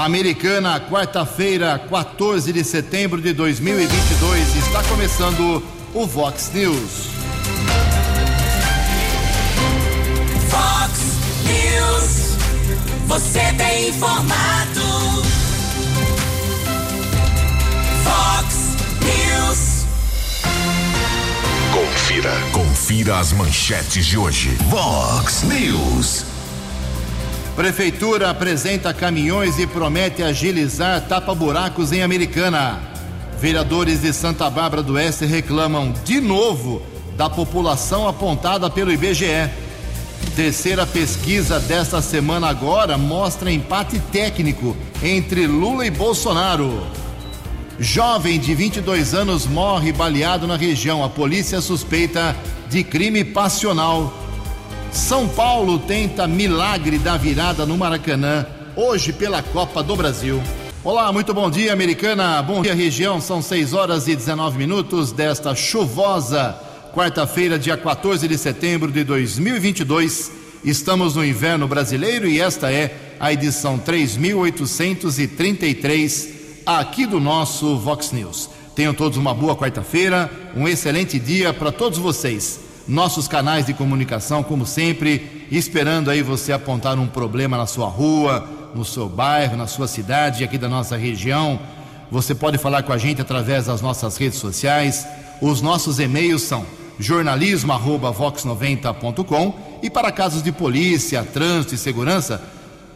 Americana, quarta-feira, 14 de setembro de 2022. Está começando o Vox News. Vox News. Você tem informado. Vox News. Confira. Confira as manchetes de hoje. Vox News. Prefeitura apresenta caminhões e promete agilizar tapa-buracos em Americana. Vereadores de Santa Bárbara do Oeste reclamam de novo da população apontada pelo IBGE. Terceira pesquisa desta semana agora mostra empate técnico entre Lula e Bolsonaro. Jovem de 22 anos morre baleado na região. A polícia suspeita de crime passional. São Paulo tenta milagre da virada no Maracanã, hoje pela Copa do Brasil. Olá, muito bom dia, americana. Bom dia, região. São 6 horas e 19 minutos desta chuvosa quarta-feira, dia 14 de setembro de 2022. Estamos no inverno brasileiro e esta é a edição 3833 aqui do nosso Vox News. Tenham todos uma boa quarta-feira, um excelente dia para todos vocês nossos canais de comunicação, como sempre, esperando aí você apontar um problema na sua rua, no seu bairro, na sua cidade, aqui da nossa região. Você pode falar com a gente através das nossas redes sociais. Os nossos e-mails são jornalismo@vox90.com e para casos de polícia, trânsito e segurança,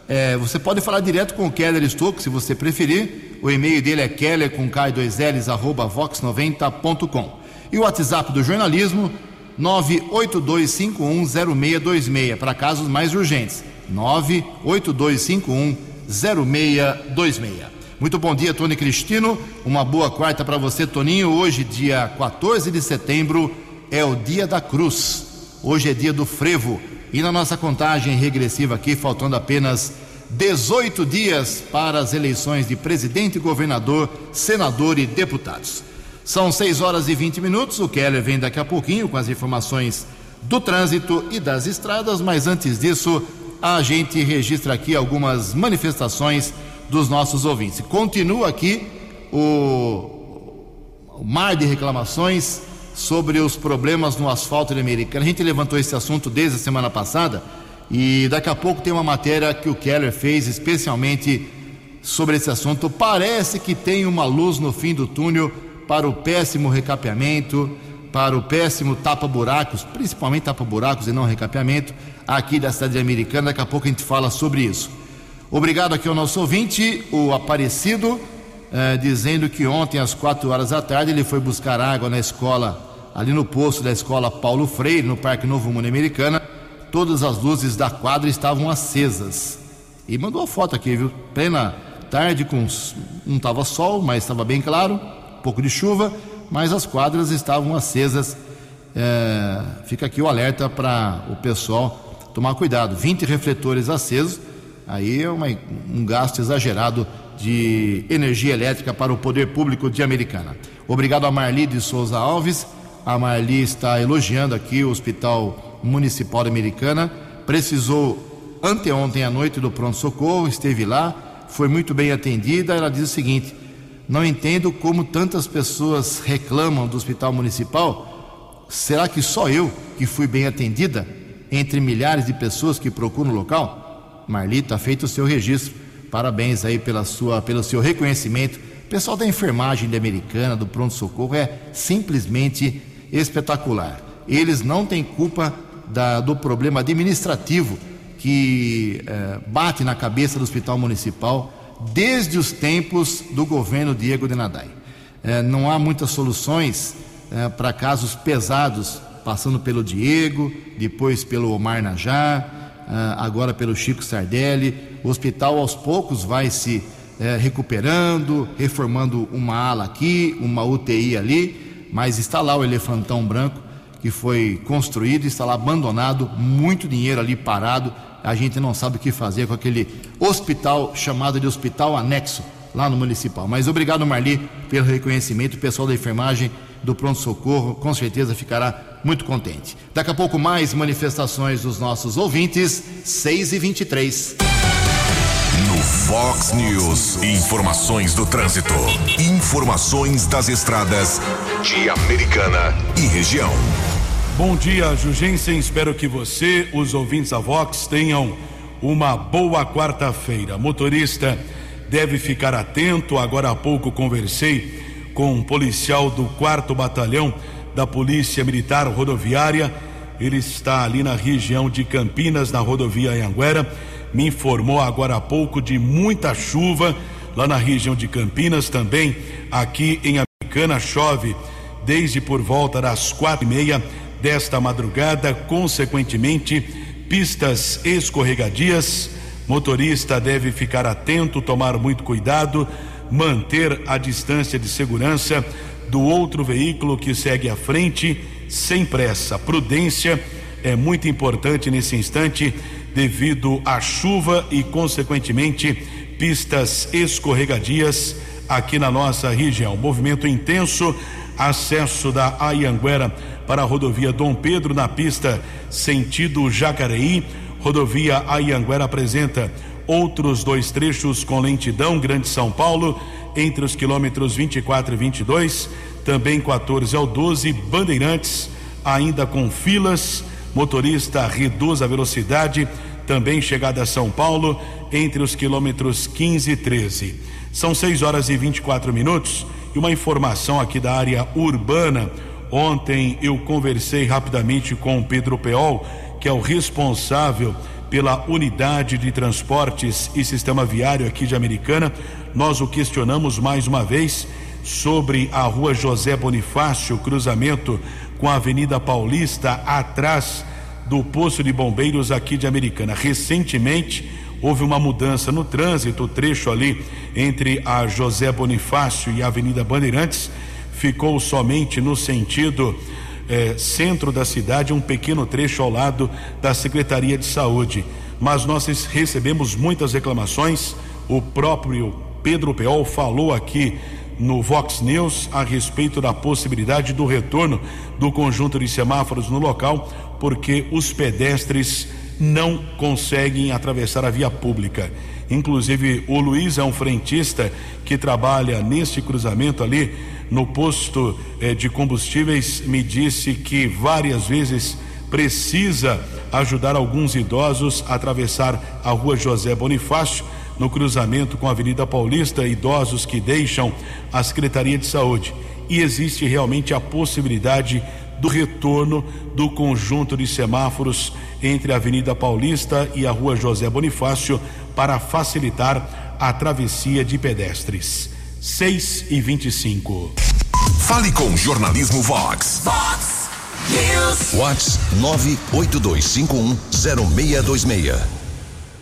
é, você pode falar direto com o Keller Estouco, se você preferir. O e-mail dele é keller com k2ls arroba vox90.com. E o WhatsApp do jornalismo 982510626 para casos mais urgentes. 982510626. Muito bom dia, Tony Cristino. Uma boa quarta para você, Toninho. Hoje, dia 14 de setembro, é o dia da cruz. Hoje é dia do frevo. E na nossa contagem regressiva aqui, faltando apenas 18 dias para as eleições de presidente, governador, senador e deputados. São 6 horas e 20 minutos. O Keller vem daqui a pouquinho com as informações do trânsito e das estradas, mas antes disso, a gente registra aqui algumas manifestações dos nossos ouvintes. Continua aqui o, o mar de reclamações sobre os problemas no asfalto de Americana. A gente levantou esse assunto desde a semana passada e daqui a pouco tem uma matéria que o Keller fez especialmente sobre esse assunto. Parece que tem uma luz no fim do túnel para o péssimo recapeamento, para o péssimo tapa-buracos, principalmente tapa-buracos e não recapeamento, aqui da cidade americana. Daqui a pouco a gente fala sobre isso. Obrigado aqui ao nosso ouvinte, o Aparecido, eh, dizendo que ontem, às quatro horas da tarde, ele foi buscar água na escola, ali no posto da escola Paulo Freire, no Parque Novo Mundo Americana. Todas as luzes da quadra estavam acesas. E mandou a foto aqui, viu? Plena tarde, com não estava sol, mas estava bem claro pouco de chuva, mas as quadras estavam acesas. É, fica aqui o alerta para o pessoal tomar cuidado. 20 refletores acesos, aí é uma, um gasto exagerado de energia elétrica para o poder público de Americana. Obrigado a Marli de Souza Alves. A Marli está elogiando aqui o Hospital Municipal de Americana. Precisou anteontem à noite do pronto-socorro, esteve lá, foi muito bem atendida. Ela diz o seguinte: não entendo como tantas pessoas reclamam do hospital municipal. Será que só eu que fui bem atendida entre milhares de pessoas que procuram o local? Marlita, feito o seu registro. Parabéns aí pela sua, pelo seu reconhecimento. O pessoal da enfermagem de Americana, do pronto-socorro, é simplesmente espetacular. Eles não têm culpa da, do problema administrativo que eh, bate na cabeça do hospital municipal desde os tempos do governo Diego de Nadai. É, não há muitas soluções é, para casos pesados, passando pelo Diego, depois pelo Omar Najar, é, agora pelo Chico Sardelli. O hospital aos poucos vai se é, recuperando, reformando uma ala aqui, uma UTI ali, mas está lá o elefantão branco que foi construído, está lá abandonado, muito dinheiro ali parado a gente não sabe o que fazer com aquele hospital chamado de hospital anexo lá no municipal. Mas obrigado, Marli, pelo reconhecimento. O pessoal da enfermagem do pronto-socorro com certeza ficará muito contente. Daqui a pouco, mais manifestações dos nossos ouvintes, 6 e 23 No Fox News. Informações do trânsito. Informações das estradas de Americana e região. Bom dia, Jugensen. Espero que você, os ouvintes da Vox, tenham uma boa quarta-feira. Motorista deve ficar atento. Agora há pouco conversei com um policial do 4 Batalhão da Polícia Militar Rodoviária. Ele está ali na região de Campinas, na rodovia Anhanguera. Me informou agora há pouco de muita chuva lá na região de Campinas, também aqui em Americana chove desde por volta das quatro e meia desta madrugada, consequentemente, pistas escorregadias. Motorista deve ficar atento, tomar muito cuidado, manter a distância de segurança do outro veículo que segue à frente, sem pressa. Prudência é muito importante nesse instante, devido à chuva e, consequentemente, pistas escorregadias aqui na nossa região. Movimento intenso, acesso da Ayanguera para a rodovia Dom Pedro na pista sentido Jacareí. Rodovia Ayanguera apresenta outros dois trechos com lentidão, Grande São Paulo, entre os quilômetros 24 e 22, também 14 ao 12, Bandeirantes, ainda com filas, motorista reduz a velocidade, também chegada a São Paulo, entre os quilômetros 15 e 13. São 6 horas e 24 minutos e uma informação aqui da área urbana. Ontem eu conversei rapidamente com Pedro Peol, que é o responsável pela unidade de transportes e sistema viário aqui de Americana. Nós o questionamos mais uma vez sobre a rua José Bonifácio, cruzamento com a Avenida Paulista, atrás do posto de bombeiros aqui de Americana. Recentemente houve uma mudança no trânsito, o trecho ali entre a José Bonifácio e a Avenida Bandeirantes ficou somente no sentido eh, centro da cidade, um pequeno trecho ao lado da Secretaria de Saúde. Mas nós recebemos muitas reclamações, o próprio Pedro Peol falou aqui no Vox News a respeito da possibilidade do retorno do conjunto de semáforos no local, porque os pedestres não conseguem atravessar a via pública. Inclusive, o Luiz é um frentista que trabalha neste cruzamento ali no posto eh, de combustíveis. Me disse que várias vezes precisa ajudar alguns idosos a atravessar a rua José Bonifácio no cruzamento com a Avenida Paulista, idosos que deixam a Secretaria de Saúde. E existe realmente a possibilidade do retorno do conjunto de semáforos entre a Avenida Paulista e a Rua José Bonifácio para facilitar a travessia de pedestres. 6 e 25. Fale com o Jornalismo Vox. Vox News. Vox 982510626.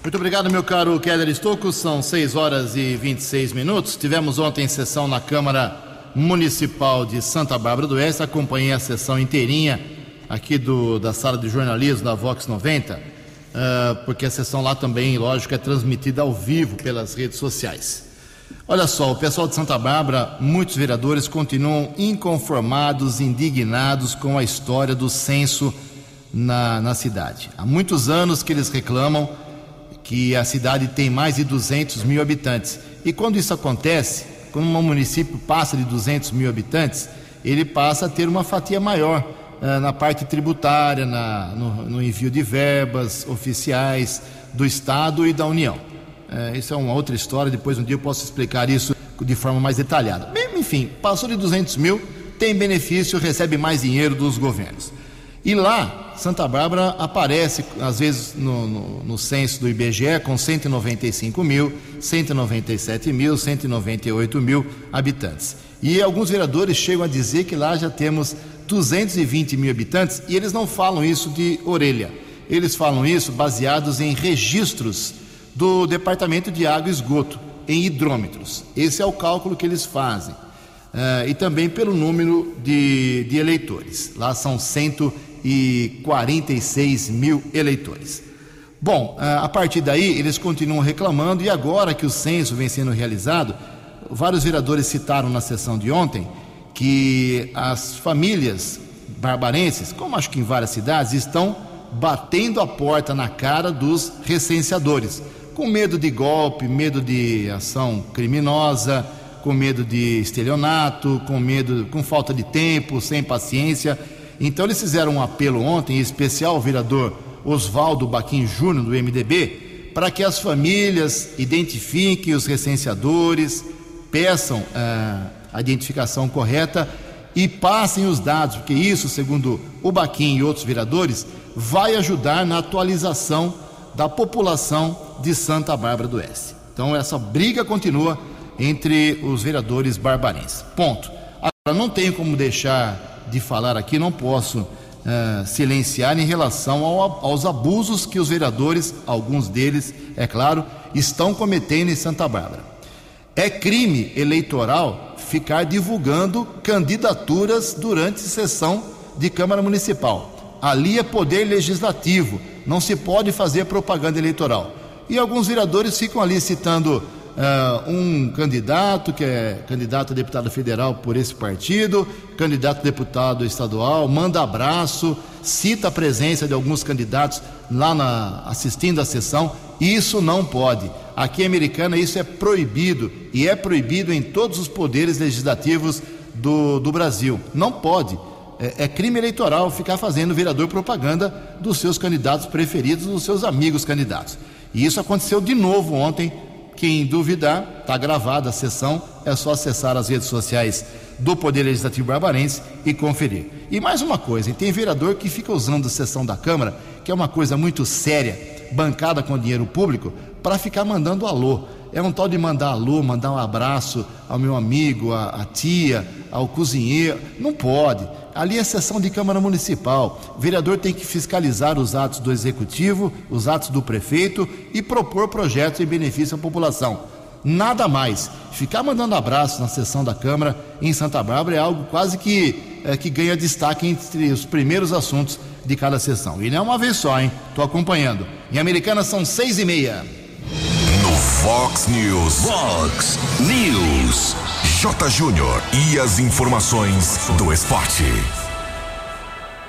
Muito obrigado, meu caro Keller Estocco. São 6 horas e 26 minutos. Tivemos ontem sessão na Câmara Municipal de Santa Bárbara do Oeste. Acompanhei a sessão inteirinha aqui do, da sala de jornalismo da Vox 90, uh, porque a sessão lá também, lógico, é transmitida ao vivo pelas redes sociais. Olha só, o pessoal de Santa Bárbara, muitos vereadores continuam inconformados, indignados com a história do censo na, na cidade. Há muitos anos que eles reclamam que a cidade tem mais de 200 mil habitantes. E quando isso acontece, quando um município passa de 200 mil habitantes, ele passa a ter uma fatia maior uh, na parte tributária, na, no, no, envio de verbas oficiais do Estado e da União. Uh, isso é uma outra história, depois um dia eu posso explicar isso de forma mais detalhada. Enfim, passou de 200 mil, tem benefício, recebe mais dinheiro dos governos. E lá, Santa Bárbara aparece, às vezes, no, no, no, censo do IBGE com 195 mil, 197 mil, 198 mil habitantes. E alguns vereadores chegam a dizer que lá já temos 220 mil habitantes e eles não falam isso de orelha. Eles falam isso baseados em registros do Departamento de Água e Esgoto, em hidrômetros. Esse é o cálculo que eles fazem. Uh, e também pelo número de, de eleitores. Lá são 100 e 46 mil eleitores. Bom, a partir daí eles continuam reclamando e agora que o censo vem sendo realizado, vários vereadores citaram na sessão de ontem que as famílias barbarenses, como acho que em várias cidades, estão batendo a porta na cara dos recenseadores, com medo de golpe, medo de ação criminosa, com medo de estelionato, com medo, com falta de tempo, sem paciência. Então eles fizeram um apelo ontem, em especial ao vereador Oswaldo Baquim Júnior do MDB, para que as famílias identifiquem os recenseadores, peçam ah, a identificação correta e passem os dados, porque isso, segundo o Baquim e outros vereadores, vai ajudar na atualização da população de Santa Bárbara do Oeste. Então essa briga continua entre os vereadores barbarenses. Ponto. Agora não tenho como deixar de falar aqui, não posso uh, silenciar em relação ao, aos abusos que os vereadores, alguns deles, é claro, estão cometendo em Santa Bárbara. É crime eleitoral ficar divulgando candidaturas durante sessão de Câmara Municipal. Ali é poder legislativo, não se pode fazer propaganda eleitoral. E alguns vereadores ficam ali citando uh, um candidato que é candidato a deputado federal por esse partido, candidato a deputado estadual, manda abraço, cita a presença de alguns candidatos lá na, assistindo a sessão. Isso não pode. Aqui em Americana isso é proibido e é proibido em todos os poderes legislativos do, do Brasil. Não pode. É, é, crime eleitoral ficar fazendo vereador propaganda dos seus candidatos preferidos, dos seus amigos candidatos. E isso aconteceu de novo ontem quem duvidar, está gravada a sessão, é só acessar as redes sociais do Poder Legislativo Barbarense e conferir. E mais uma coisa, tem vereador que fica usando a sessão da Câmara, que é uma coisa muito séria, bancada com dinheiro público, para ficar mandando alô. É um tal de mandar alô, mandar um abraço ao meu amigo, à, à tia, ao cozinheiro. Não pode. Ali é sessão de Câmara Municipal. O vereador tem que fiscalizar os atos do executivo, os atos do prefeito e propor projetos em benefício à população. Nada mais. Ficar mandando abraços na sessão da Câmara em Santa Bárbara é algo quase que, é, que ganha destaque entre os primeiros assuntos de cada sessão. E não é uma vez só, hein? Estou acompanhando. Em Americana são seis e meia. Fox News. Fox News. J. Júnior e as informações do esporte.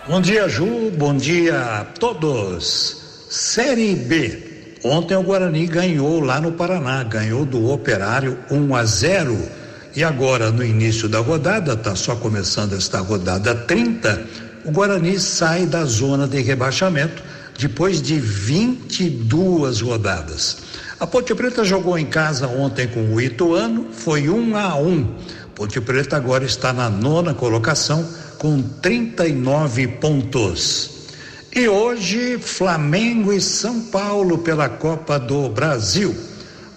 Bom dia, Ju. Bom dia a todos. Série B. Ontem o Guarani ganhou lá no Paraná, ganhou do Operário 1 a 0. E agora, no início da rodada, tá só começando esta rodada 30, o Guarani sai da zona de rebaixamento depois de 22 rodadas. A Ponte Preta jogou em casa ontem com o Ituano, foi um a um. Ponte Preta agora está na nona colocação com 39 pontos. E hoje, Flamengo e São Paulo pela Copa do Brasil.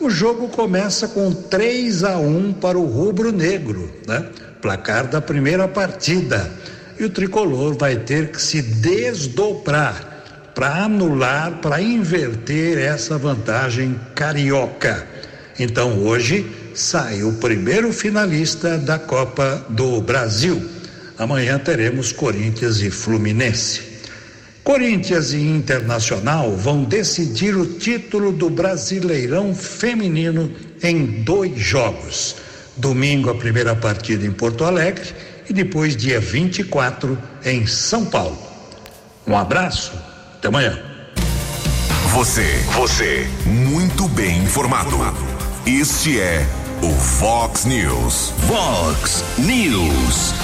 O jogo começa com 3 a 1 para o Rubro Negro, né? Placar da primeira partida. E o tricolor vai ter que se desdobrar para anular, para inverter essa vantagem carioca. Então hoje sai o primeiro finalista da Copa do Brasil. Amanhã teremos Corinthians e Fluminense. Corinthians e Internacional vão decidir o título do Brasileirão Feminino em dois jogos. Domingo, a primeira partida em Porto Alegre e depois, dia 24, em São Paulo. Um abraço até amanhã. Você, você, muito bem informado. Este é o Fox News. Fox News.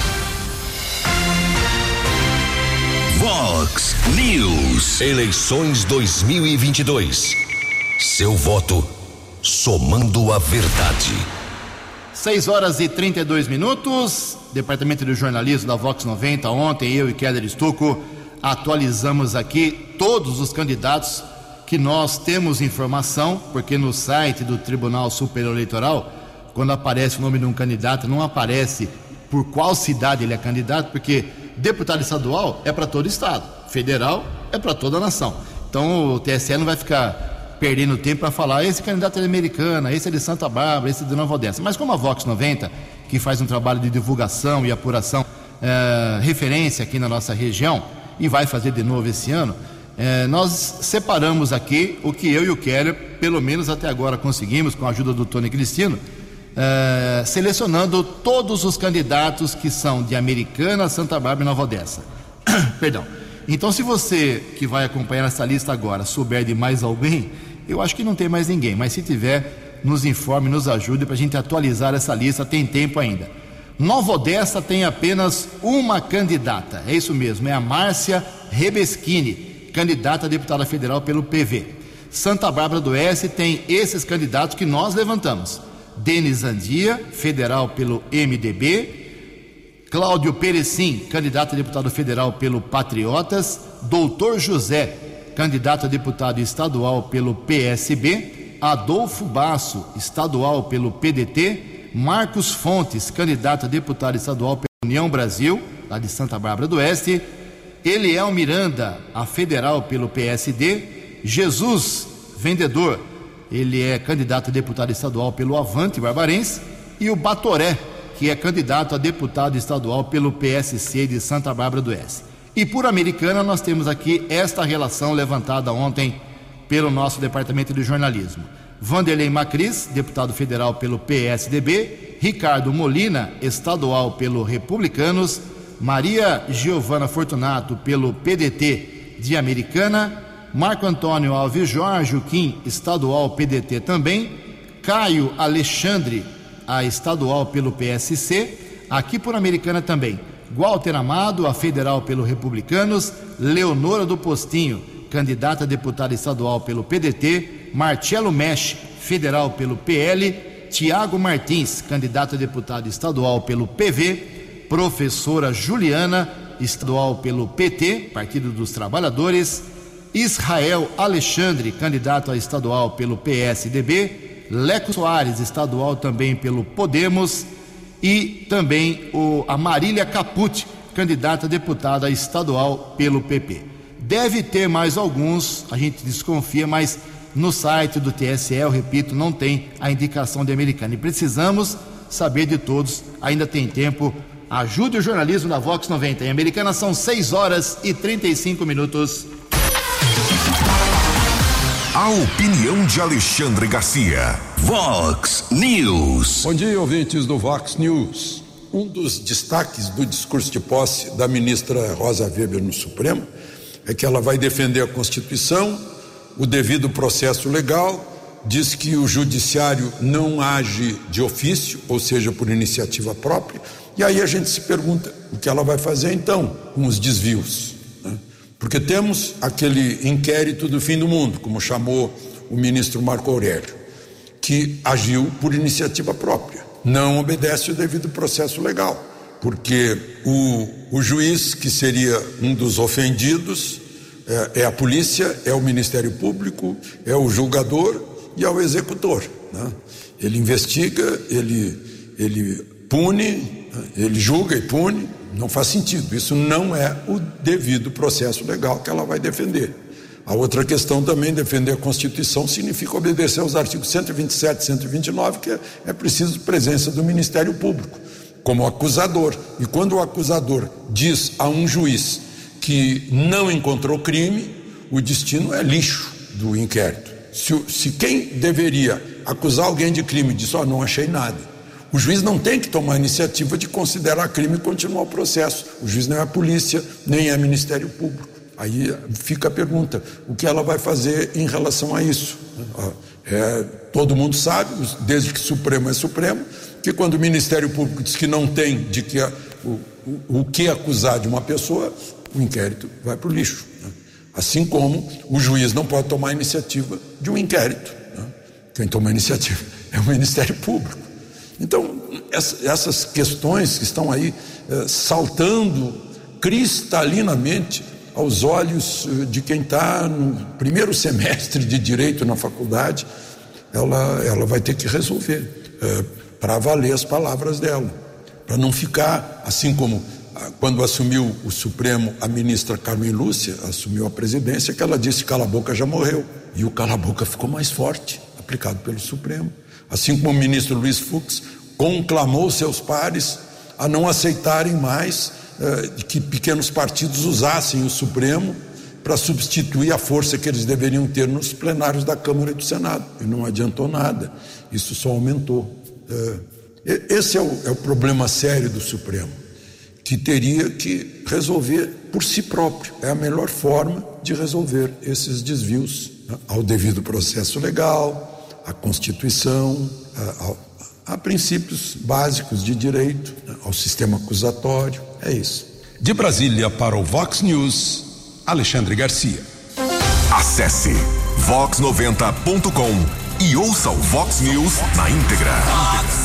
Fox News. Eleições 2022. Seu voto somando a verdade. 6 horas e 32 minutos. Departamento de Jornalismo da Vox 90. Ontem eu e Keller Estuco atualizamos aqui todos os candidatos que nós temos informação, porque no site do Tribunal Superior Eleitoral, quando aparece o nome de um candidato, não aparece por qual cidade ele é candidato, porque deputado estadual é para todo estado, federal é para toda a nação. Então o TSE não vai ficar perdendo tempo para falar esse candidato é americana, esse é de Santa Bárbara, esse é de Nova Odessa. Mas como a Vox 90, que faz um trabalho de divulgação e apuração, é, referência aqui na nossa região, e vai fazer de novo esse ano, é, nós separamos aqui o que eu e o Keller, pelo menos até agora, conseguimos, com a ajuda do Tony Cristino, é, selecionando todos os candidatos que são de Americana, Santa Bárbara e Nova Odessa. Perdão. Então, se você que vai acompanhar essa lista agora souber de mais alguém, Eu acho que não tem mais ninguém, mas se tiver, nos informe, nos ajude para a gente atualizar essa lista, tem tempo ainda. Nova Odessa tem apenas uma candidata, é isso mesmo, é a Márcia Rebeschini, candidata a deputada federal pelo PV. Santa Bárbara do Oeste tem esses candidatos que nós levantamos. Denis Andia, federal pelo MDB, Cláudio Perecim, candidato a deputado federal pelo Patriotas, Doutor José, candidato a deputado estadual pelo PSB, Adolfo Basso, estadual pelo PDT, Marcos Fontes, candidato a deputado estadual pela União Brasil, lá de Santa Bárbara do Oeste, Eliel Miranda, a federal pelo PSD, Jesus Vendedor, ele é candidato a deputado estadual pelo Avante Barbarense, e o Batoré, que é candidato a deputado estadual pelo PSC de Santa Bárbara do Oeste. E por Americana, nós temos aqui esta relação levantada ontem pelo nosso departamento de jornalismo. Vanderlei Macris, deputado federal pelo PSDB, Ricardo Molina, estadual pelo Republicanos, Maria Giovana Fortunato pelo PDT de Americana, Marco Antônio Alves Jorge, Kim, estadual PDT também, Caio Alexandre, a estadual pelo PSC, aqui por Americana também. Walter Amado, a federal pelo Republicanos, Leonora do Postinho, candidata a deputada estadual pelo PDT, Marcelo Mesh, federal pelo PL, Tiago Martins, candidato a deputado estadual pelo PV, professora Juliana, estadual pelo PT, Partido dos Trabalhadores, Israel Alexandre, candidato a estadual pelo PSDB, Leco Soares, estadual também pelo Podemos, e também o, a Marília Capucci, candidata a deputada estadual pelo PP. Deve ter mais alguns, a gente desconfia, mas no site do TSE, eu repito, não tem a indicação de americana. E precisamos saber de todos, ainda tem tempo. Ajude o jornalismo da Vox 90. Em Americana são 6 horas e 35 minutos. A opinião de Alexandre Garcia. Vox News. Bom dia, ouvintes do Vox News. Um dos destaques do discurso de posse da ministra Rosa Weber no Supremo é que ela vai defender a Constituição, o devido processo legal, diz que o judiciário não age de ofício, ou seja, por iniciativa própria, e aí a gente se pergunta o que ela vai fazer então com os desvios. Porque temos aquele inquérito do fim do mundo, como chamou o ministro Marco Aurélio, que agiu por iniciativa própria, não obedece o devido processo legal, porque o, o juiz, que seria um dos ofendidos, é, é, a polícia, é o Ministério Público, é o julgador e é o executor. Né? Ele investiga, ele, ele pune, ele julga e pune, não faz sentido. Isso não é o devido processo legal que ela vai defender. A outra questão também, defender a Constituição, significa obedecer aos artigos 127 e 129, que é, é preciso presença do Ministério Público, como acusador. E quando o acusador diz a um juiz que não encontrou crime, o destino é lixo do inquérito. Se, se quem deveria acusar alguém de crime diz, ó, oh, não achei nada, o juiz não tem que tomar a iniciativa de considerar crime e continuar o processo. O juiz não é a polícia, nem é Ministério Público. Aí fica a pergunta: o que ela vai fazer em relação a isso? É, todo mundo sabe, desde que Supremo é Supremo, que quando o Ministério Público diz que não tem de que, o, o, o que acusar de uma pessoa, o inquérito vai para o lixo. Né? Assim como o juiz não pode tomar a iniciativa de um inquérito. Né? Quem toma a iniciativa é o Ministério Público. Então, essas questões que estão aí eh, saltando cristalinamente aos olhos eh, de quem está no primeiro semestre de direito na faculdade, ela, ela vai ter que resolver, eh, para valer as palavras dela, para não ficar assim como quando assumiu o Supremo a ministra Carmen Lúcia, assumiu a presidência, que ela disse cala a boca já morreu. E o cala a boca ficou mais forte, aplicado pelo Supremo. Assim como o ministro Luiz Fux conclamou seus pares a não aceitarem mais eh, que pequenos partidos usassem o Supremo para substituir a força que eles deveriam ter nos plenários da Câmara e do Senado. E não adiantou nada, isso só aumentou. Eh, esse é o, é o problema sério do Supremo, que teria que resolver por si próprio. É a melhor forma de resolver esses desvios né? ao devido processo legal, à Constituição, a, a, a princípios básicos de direito, né? ao sistema acusatório. É isso. De Brasília para o Vox News, Alexandre Garcia. Acesse vox90.com e ouça o Vox News na íntegra. Vox.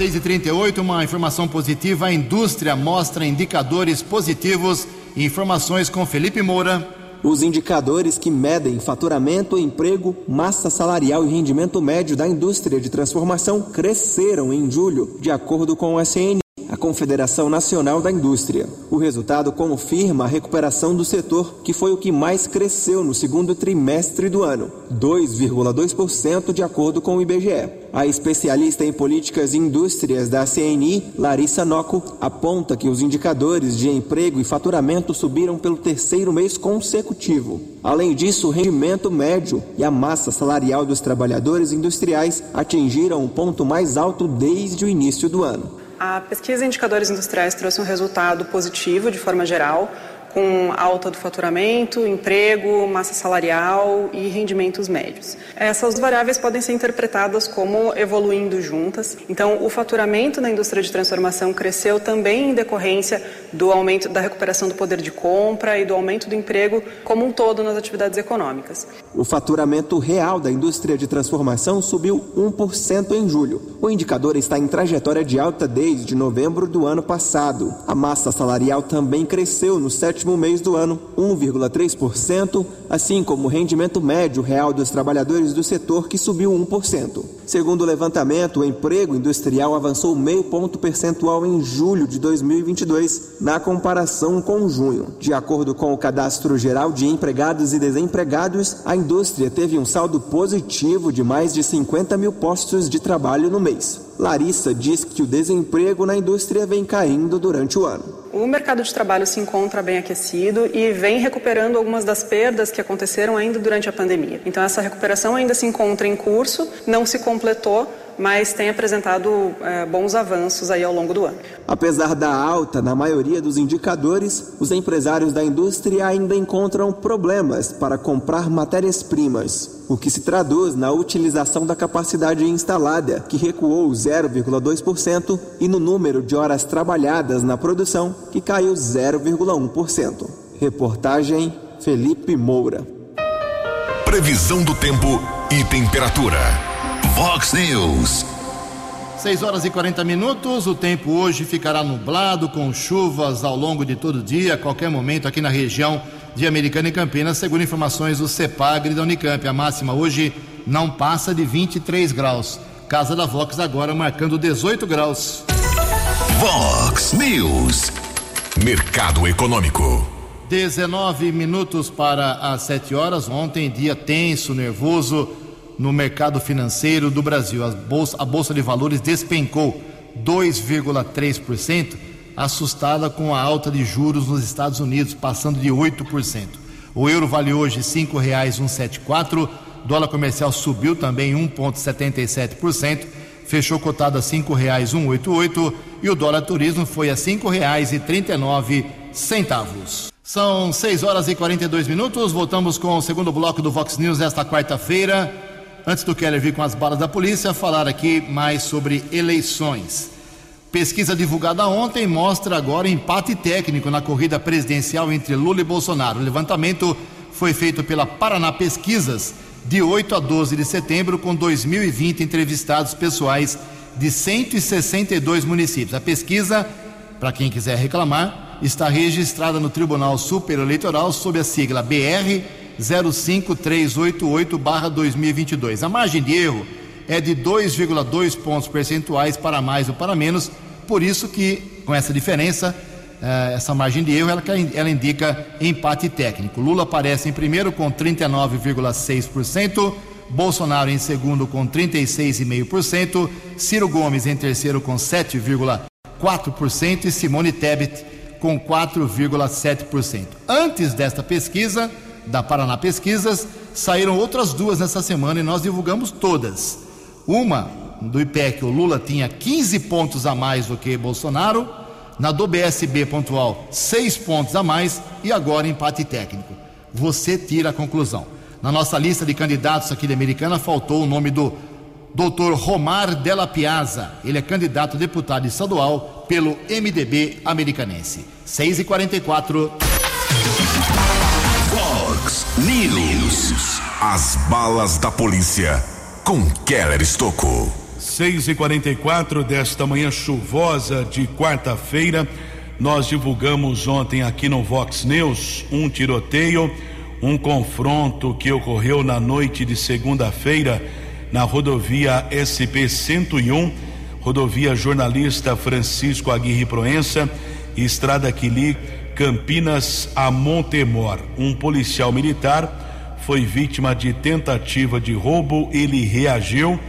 6 e 38 uma informação positiva. A indústria mostra indicadores positivos. Informações com Felipe Moura. Os indicadores que medem faturamento, emprego, massa salarial e rendimento médio da indústria de transformação cresceram em julho, de acordo com o SN Confederação Nacional da Indústria. O resultado confirma a recuperação do setor, que foi o que mais cresceu no segundo trimestre do ano, 2,2% de acordo com o IBGE. A especialista em políticas e indústrias da CNI, Larissa Noco, aponta que os indicadores de emprego e faturamento subiram pelo terceiro mês consecutivo. Além disso, o rendimento médio e a massa salarial dos trabalhadores industriais atingiram o ponto mais alto desde o início do ano. A pesquisa Indicadores Industriais trouxe um resultado positivo de forma geral, com alta do faturamento, emprego, massa salarial e rendimentos médios. Essas variáveis podem ser interpretadas como evoluindo juntas. Então, o faturamento na indústria de transformação cresceu também em decorrência do aumento da recuperação do poder de compra e do aumento do emprego como um todo nas atividades econômicas. O faturamento real da indústria de transformação subiu 1% em julho. O indicador está em trajetória de alta desde novembro do ano passado. A massa salarial também cresceu no sétimo sétimo mês do ano, 1,3%, assim como o rendimento médio real dos trabalhadores do setor, que subiu 1%. Segundo o levantamento, o emprego industrial avançou meio ponto percentual em julho de 2022, na comparação com junho. De acordo com o Cadastro Geral de Empregados e Desempregados, a indústria teve um saldo positivo de mais de 50 mil postos de trabalho no mês. Larissa diz que o desemprego na indústria vem caindo durante o ano. O mercado de trabalho se encontra bem aquecido e vem recuperando algumas das perdas que aconteceram ainda durante a pandemia. Então, essa recuperação ainda se encontra em curso, não se completou, mas tem apresentado é, bons avanços aí ao longo do ano. Apesar da alta na maioria dos indicadores, os empresários da indústria ainda encontram problemas para comprar matérias-primas, o que se traduz na utilização da capacidade instalada, que recuou 0,2%, e no número de horas trabalhadas na produção, que caiu 0,1%. Reportagem Felipe Moura. Previsão do tempo e temperatura. Fox News. 6 horas e 40 minutos. O tempo hoje ficará nublado, com chuvas ao longo de todo o dia, a qualquer momento aqui na região de Americana e Campinas, segundo informações do CEPAGRE da Unicamp. A máxima hoje não passa de 23 graus. Casa da Vox agora marcando 18 graus. Vox News. Mercado Econômico. 19 minutos para as 7 horas. Ontem, dia tenso, nervoso no mercado financeiro do Brasil. A bolsa, a bolsa de valores despencou 2,3%, assustada com a alta de juros nos Estados Unidos, passando de 8%. O euro vale hoje R$ 5,174, dólar comercial subiu também 1,77%, fechou cotado a R$ 5,188 e o dólar turismo foi a R$ 5,39 centavos. São 6 horas e 42 minutos. Voltamos com o segundo bloco do Vox News desta quarta-feira. Antes do Keller vir com as balas da polícia, falar aqui mais sobre eleições. Pesquisa divulgada ontem mostra agora empate técnico na corrida presidencial entre Lula e Bolsonaro. O levantamento foi feito pela Paraná Pesquisas de 8 a 12 de setembro, com 2.020 entrevistados pessoais de 162 municípios. A pesquisa, para quem quiser reclamar, está registrada no Tribunal Superior Eleitoral sob a sigla BR 05388-2022. A margem de erro é de 2,2 pontos percentuais para mais ou para menos, por isso que, com essa diferença, eh, essa margem de erro ela, indica empate técnico. Lula aparece em primeiro com 39,6%, Bolsonaro em segundo com 36,5%, Ciro Gomes em terceiro com 7,4% e Simone Tebet com 4,7%. Antes desta pesquisa, da Paraná Pesquisas, saíram outras duas nessa semana e nós divulgamos todas. Uma do IPEC, o Lula tinha 15 pontos a mais do que Bolsonaro, na do BSB pontual, 6 pontos a mais e agora empate técnico. Você tira a conclusão. Na nossa lista de candidatos aqui da Americana faltou o nome do Dr. Romar Della Piazza. Ele é candidato a deputado estadual pelo MDB americanense. 6 e 44 Fox News. As balas da polícia com Keller Estocou. 6 e 44 desta manhã chuvosa de quarta-feira, nós divulgamos ontem aqui no Vox News um tiroteio, um confronto que ocorreu na noite de segunda-feira na rodovia SP 101, rodovia jornalista Francisco Aguirre Proença, estrada que liga Campinas a Montemor. Um policial militar foi vítima de tentativa de roubo, ele reagiu,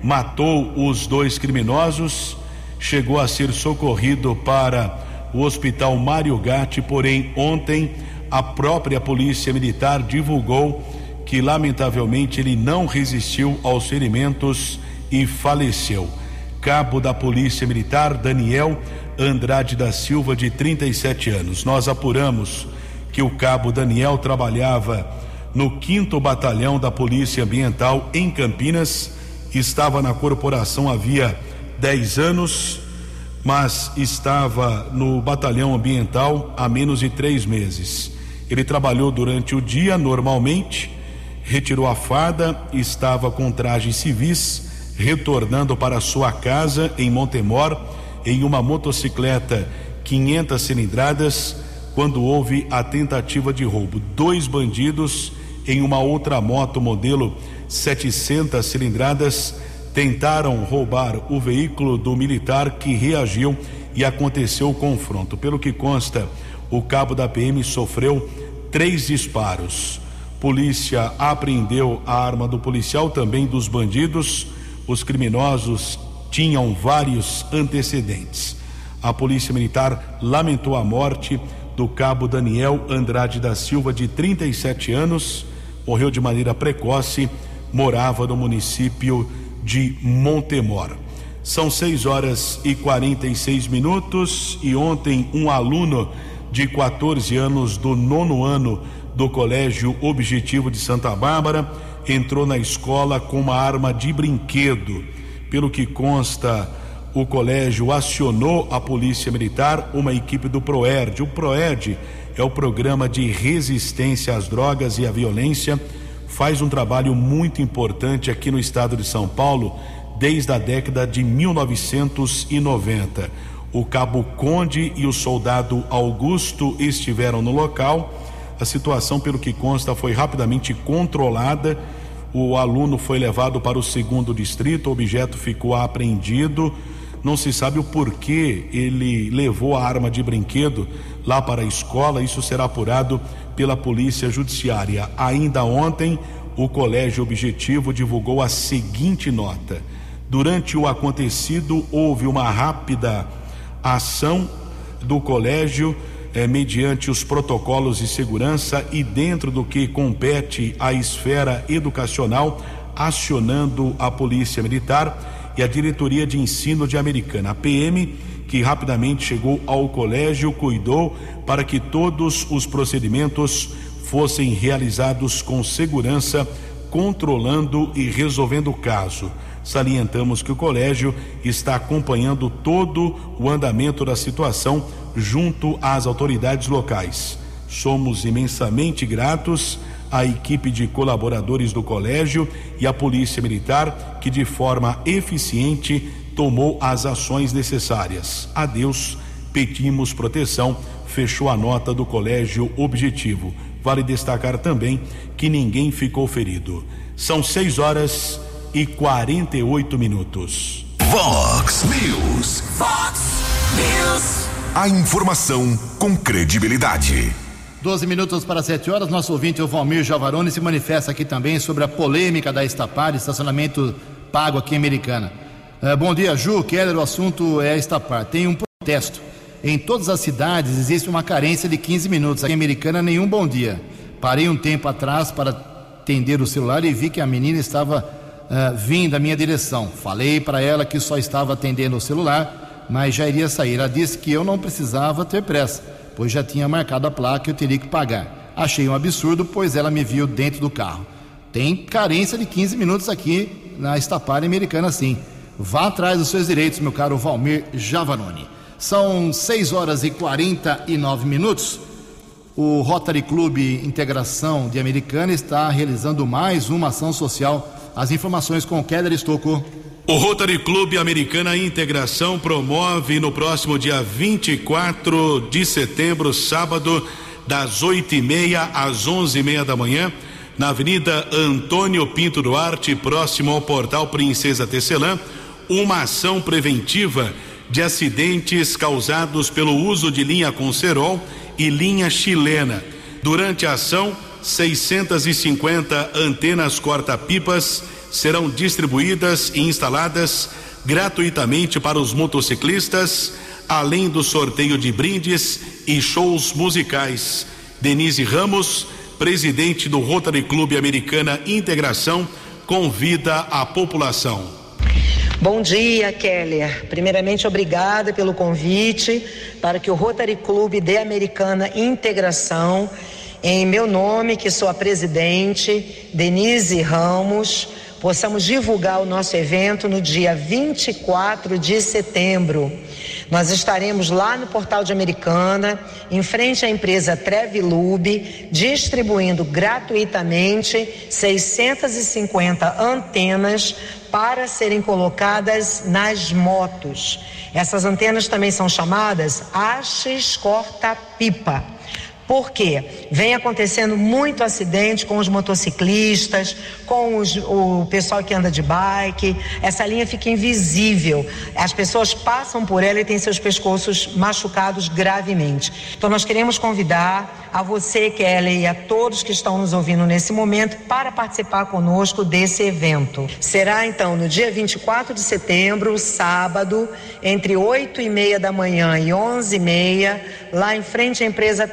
matou os dois criminosos, chegou a ser socorrido para o Hospital Mário Gatti, porém ontem a própria Polícia Militar divulgou que lamentavelmente ele não resistiu aos ferimentos e faleceu. Cabo da Polícia Militar Daniel Andrade da Silva, de 37 anos. Nós apuramos que o cabo Daniel trabalhava no 5 Batalhão da Polícia Ambiental em Campinas, estava na corporação havia 10 anos, mas estava no Batalhão Ambiental há menos de três meses. Ele trabalhou durante o dia normalmente, retirou a farda, estava com trajes civis, retornando para sua casa em Montemor em uma motocicleta 500 cilindradas quando houve a tentativa de roubo. Dois bandidos em uma outra moto modelo 700 cilindradas tentaram roubar o veículo do militar que reagiu e aconteceu o confronto. Pelo que consta, o cabo da PM sofreu três disparos. Polícia apreendeu a arma do policial, também dos bandidos. Os criminosos tinham vários antecedentes. A Polícia Militar lamentou a morte do cabo Daniel Andrade da Silva, de 37 anos, morreu de maneira precoce, morava no município de Montemor. São 6 horas e 46 minutos e ontem um aluno de 14 anos do nono ano do Colégio Objetivo de Santa Bárbara entrou na escola com uma arma de brinquedo pelo que consta, o colégio acionou a Polícia Militar, uma equipe do PROERD. O PROERD é o programa de resistência às drogas e à violência, faz um trabalho muito importante aqui no estado de São Paulo desde a década de 1990. O cabo Conde e o soldado Augusto estiveram no local. A situação, pelo que consta, foi rapidamente controlada o aluno foi levado para o segundo distrito, o objeto ficou apreendido. Não se sabe o porquê ele levou a arma de brinquedo lá para a escola. Isso será apurado pela Polícia Judiciária. Ainda ontem, o Colégio Objetivo divulgou a seguinte nota: Durante o acontecido, houve uma rápida ação do colégio eh, mediante os protocolos de segurança e dentro do que compete à esfera educacional, acionando a Polícia Militar e a Diretoria de Ensino de Americana, a PM, que rapidamente chegou ao colégio, cuidou para que todos os procedimentos fossem realizados com segurança, controlando e resolvendo o caso. Salientamos que o colégio está acompanhando todo o andamento da situação junto às autoridades locais. Somos imensamente gratos à equipe de colaboradores do colégio e à Polícia Militar que, de forma eficiente, tomou as ações necessárias. A Deus pedimos proteção, fechou a nota do Colégio Objetivo. Vale destacar também que ninguém ficou ferido. São seis horas e 48 minutos. Vox News. Vox News. A informação com credibilidade. 12 minutos para 7 horas. Nosso ouvinte, o Valmir Javarone, se manifesta aqui também sobre a polêmica da Estapar, estacionamento pago aqui em Americana. Uh, bom dia, Ju. Keller, o assunto é a Estapar. Tem um protesto. Em todas as cidades existe uma carência de 15 minutos. Aqui em Americana, nenhum bom dia. Parei um tempo atrás para atender o celular e vi que a menina estava uh, vindo da minha direção. Falei para ela que só estava atendendo o celular, mas já iria sair. Ela disse que eu não precisava ter pressa, pois já tinha marcado a placa e eu teria que pagar. Achei um absurdo, pois ela me viu dentro do carro. Tem carência de 15 minutos aqui na Estapar Americana, sim. Vá atrás dos seus direitos, meu caro Valmir Javanoni. São 6 horas e 49 minutos. O Rotary Clube Integração de Americana está realizando mais uma ação social. As informações com Keller Estocco. O Rotary Clube Americana Integração promove no próximo dia 24 de setembro, sábado, das oito e meia às onze e meia da manhã, na Avenida Antônio Pinto Duarte, próximo ao Portal Princesa Tecelã, uma ação preventiva de acidentes causados pelo uso de linha com cerol e linha chilena. Durante a ação, 650 antenas corta-pipas serão distribuídas e instaladas gratuitamente para os motociclistas, além do sorteio de brindes e shows musicais. Denise Ramos, presidente do Rotary Clube Americana Integração, convida a população. Bom dia, Keller. Primeiramente, obrigada pelo convite para que o Rotary Clube de Americana Integração, em meu nome, que sou a presidente, Denise Ramos, possamos divulgar o nosso evento no dia 24 de setembro. Nós estaremos lá no Portal de Americana, em frente à empresa Trevilube, distribuindo gratuitamente 650 antenas para serem colocadas nas motos. Essas antenas também são chamadas hastes corta-pipa porque vem acontecendo muito acidente com os motociclistas, com os, o pessoal que anda de bike. Essa linha fica invisível. As pessoas passam por ela e têm seus pescoços machucados gravemente. Então, nós queremos convidar a você, Kelly, e a todos que estão nos ouvindo nesse momento para participar conosco desse evento. Será então no dia 24 de setembro, sábado, entre 8 e meia da manhã e 11 e meia, lá em frente à empresa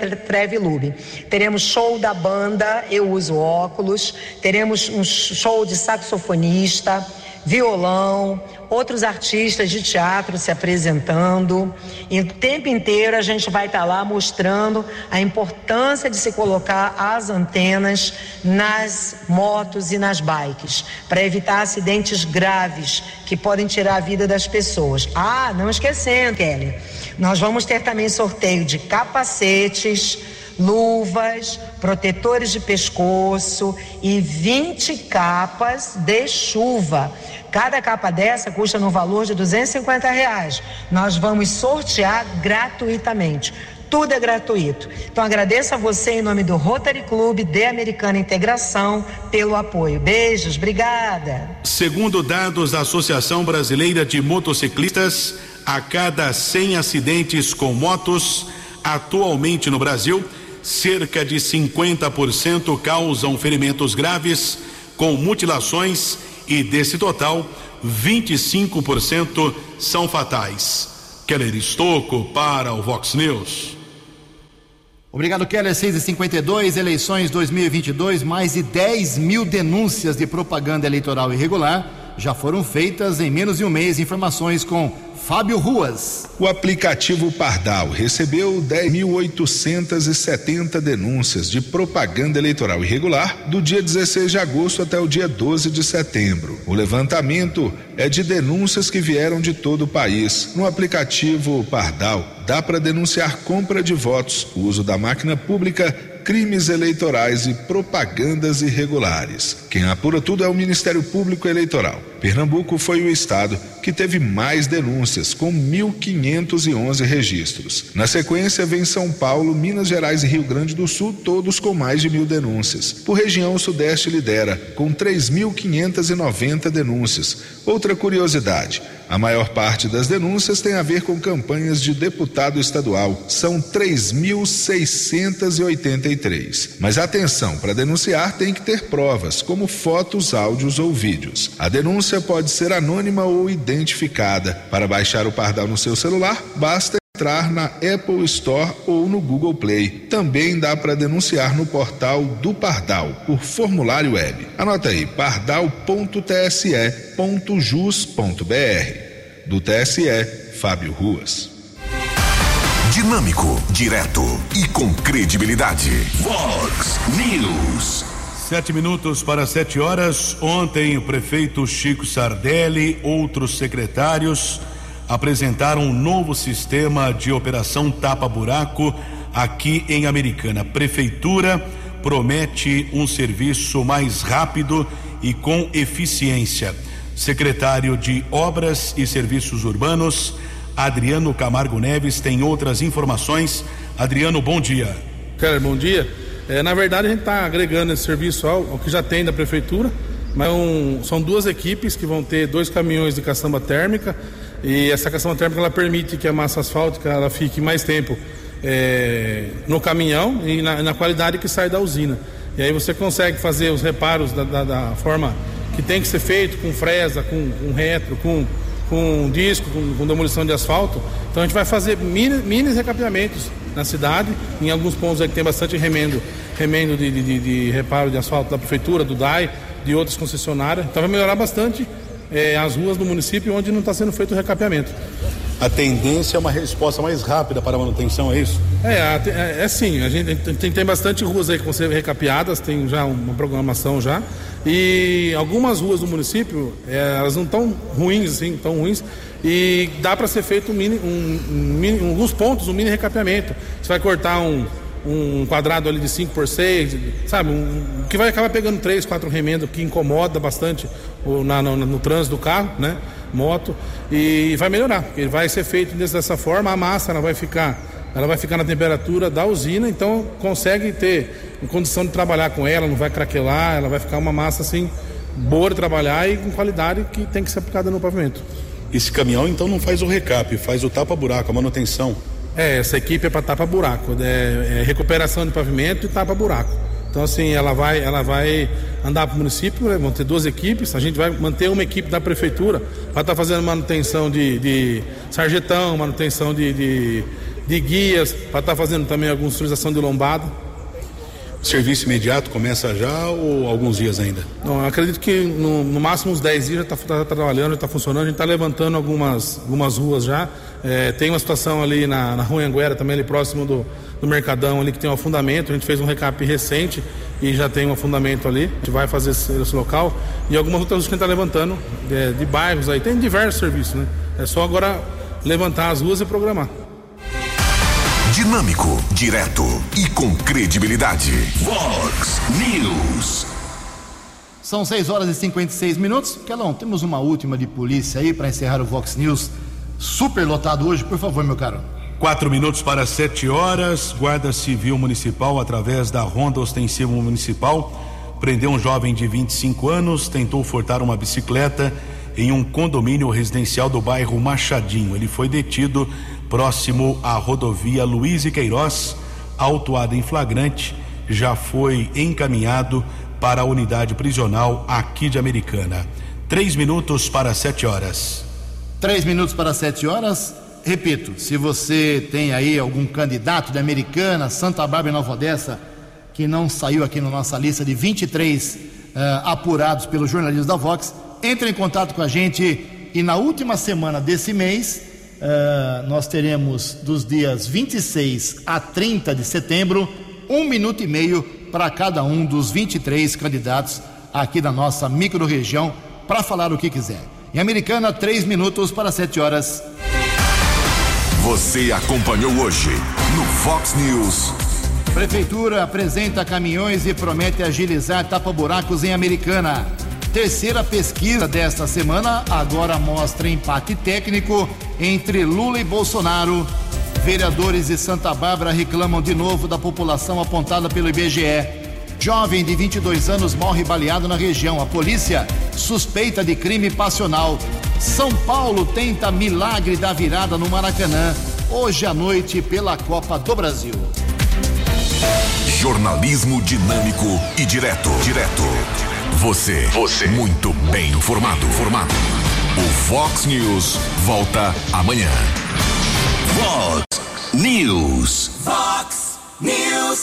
Lube. Teremos show da banda Eu Uso Óculos, teremos um show de saxofonista, violão, outros artistas de teatro se apresentando. E o tempo inteiro a gente vai estar tá lá mostrando a importância de se colocar as antenas nas motos e nas bikes, para evitar acidentes graves que podem tirar a vida das pessoas. Ah, não esquecendo, Kelly, nós vamos ter também sorteio de capacetes luvas, protetores de pescoço e 20 capas de chuva. Cada capa dessa custa no valor de 250 reais. Nós vamos sortear gratuitamente. Tudo é gratuito. Então agradeço a você em nome do Rotary Clube de Americana Integração pelo apoio. Beijos, obrigada. Segundo dados da Associação Brasileira de Motociclistas, a cada 100 acidentes com motos atualmente no Brasil, cerca de 50% causam ferimentos graves com mutilações e desse total, 25% são fatais. Keller Estocco para o Vox News. Obrigado, Keller. 6 e 52 eleições 2022, mais de 10 mil denúncias de propaganda eleitoral irregular já foram feitas em menos de um mês. Informações com Fábio Ruas. O aplicativo Pardal recebeu 10.870 denúncias de propaganda eleitoral irregular do dia 16 de agosto até o dia 12 de setembro. O levantamento é de denúncias que vieram de todo o país. No aplicativo Pardal, dá para denunciar compra de votos, uso da máquina pública crimes eleitorais e propagandas irregulares. Quem apura tudo é o Ministério Público Eleitoral. Pernambuco foi o estado que teve mais denúncias, com 1.511 registros. Na sequência, vem São Paulo, Minas Gerais e Rio Grande do Sul, todos com mais de mil denúncias. Por região, o Sudeste lidera, com 3.590 denúncias. Outra curiosidade: a maior parte das denúncias tem a ver com campanhas de deputado estadual. São 3.683. Mas atenção, para denunciar tem que ter provas, como fotos, áudios ou vídeos. A denúncia pode ser anônima ou identificada. Para baixar o pardal no seu celular, basta entrar na Apple Store ou no Google Play. Também dá para denunciar no portal do Pardal, por formulário web. Anota aí, pardal.tse.jus.br. Do TSE, Fábio Ruas. Dinâmico, direto e com credibilidade. Vox News. Sete minutos para sete horas. Ontem, o prefeito Chico Sardelli, outros secretários apresentaram um novo sistema de operação tapa-buraco aqui em Americana. Prefeitura promete um serviço mais rápido e com eficiência. Secretário de Obras e Serviços Urbanos, Adriano Camargo Neves, tem outras informações. Adriano, bom dia. Cara, bom dia. É, na verdade, a gente está agregando esse serviço ao, ao, que já tem da prefeitura, mas um, são duas equipes que vão ter dois caminhões de caçamba térmica e essa caçamba térmica ela permite que a massa asfáltica ela fique mais tempo é, no caminhão e na, na, qualidade que sai da usina. E aí você consegue fazer os reparos da, da, da forma que tem que ser feito, com fresa, com, com retro, com, com disco, com, com, demolição de asfalto. Então a gente vai fazer mini, mini recapeamentos na cidade, em alguns pontos aí que tem bastante remendo, remendo de, de, de, de reparo de asfalto da prefeitura, do DAI, de outras concessionárias. Então vai melhorar bastante é, as ruas do município onde não está sendo feito o recapeamento. A tendência é uma resposta mais rápida para a manutenção, é isso? É, é, é sim. A gente tem, tem bastante ruas aí que vão ser recapeadas, tem já uma programação já. E algumas ruas do município, é, elas não estão ruins, assim, tão ruins. E dá para ser feito um mini, um, um alguns pontos, um mini recapeamento. Você vai cortar um, um quadrado ali de 5 por 6, sabe? Um, que vai acabar pegando 3, 4 remendos, que incomoda bastante o, na, no, no, trânsito do carro, né? Moto. E vai melhorar. Ele vai ser feito dessa forma, a massa ela vai ficar. Ela vai ficar na temperatura da usina, então consegue ter condição de trabalhar com ela, não vai craquelar, ela vai ficar uma massa assim boa de trabalhar e com qualidade que tem que ser aplicada no pavimento. Esse caminhão então não faz o recap, faz o tapa-buraco, a manutenção. É, essa equipe é para tapa-buraco, é, é, recuperação de pavimento e tapa-buraco. Então, assim, ela vai, ela vai andar para o município, né? vão ter duas equipes, a gente vai manter uma equipe da prefeitura para estar tá fazendo manutenção de, de sarjetão, manutenção de, de, de guias, para estar tá fazendo também alguma utilização de lombada. Serviço imediato começa já ou alguns dias ainda? Não, acredito que no, no, máximo uns 10 dias já está tá trabalhando, já está funcionando. A gente está levantando algumas, algumas ruas já. É, tem uma situação ali na, na Rua Anguera, também ali próximo do, do Mercadão, ali que tem um afundamento. A gente fez um recap recente e já tem um afundamento ali. A gente vai fazer esse, esse local. E algumas outras ruas que a gente está levantando, é, de bairros aí. Tem diversos serviços, né? É só agora levantar as ruas e programar. Dinâmico, direto e com credibilidade. Vox News. São 6 horas e 56 minutos. Kelão, temos uma última de polícia aí para encerrar o Vox News. Super lotado hoje, por favor, meu caro. Quatro minutos para sete horas. Guarda Civil Municipal, através da Ronda Ostensiva Municipal, prendeu um jovem de 25 anos, tentou furtar uma bicicleta em um condomínio residencial do bairro Machadinho. Ele foi detido próximo à rodovia Luiz e Queiroz, autuado em flagrante, já foi encaminhado para a unidade prisional aqui de Americana. Três minutos para sete horas. Três minutos para sete horas. Repito, se você tem aí algum candidato de Americana, Santa Bárbara e Nova Odessa, que não saiu aqui na nossa lista de 23 uh, eh, apurados pelos jornalistas da Vox, entre em contato com a gente e na última semana desse mês Uh, nós teremos dos dias 26 a 30 de setembro, um minuto e meio para cada um dos 23 candidatos aqui da nossa microrregião para falar o que quiser. Em Americana, três minutos para sete horas. Você acompanhou hoje no Fox News. Prefeitura apresenta caminhões e promete agilizar tapa-buracos em Americana. Terceira pesquisa desta semana agora mostra empate técnico entre Lula e Bolsonaro. Vereadores de Santa Bárbara reclamam de novo da população apontada pelo IBGE. Jovem de 22 anos morre baleado na região. A polícia suspeita de crime passional. São Paulo tenta milagre da virada no Maracanã. Hoje à noite pela Copa do Brasil. Jornalismo dinâmico e direto. Direto. Você. Você. Muito bem informado. Formado. O Fox News volta amanhã. Fox. News. Fox News.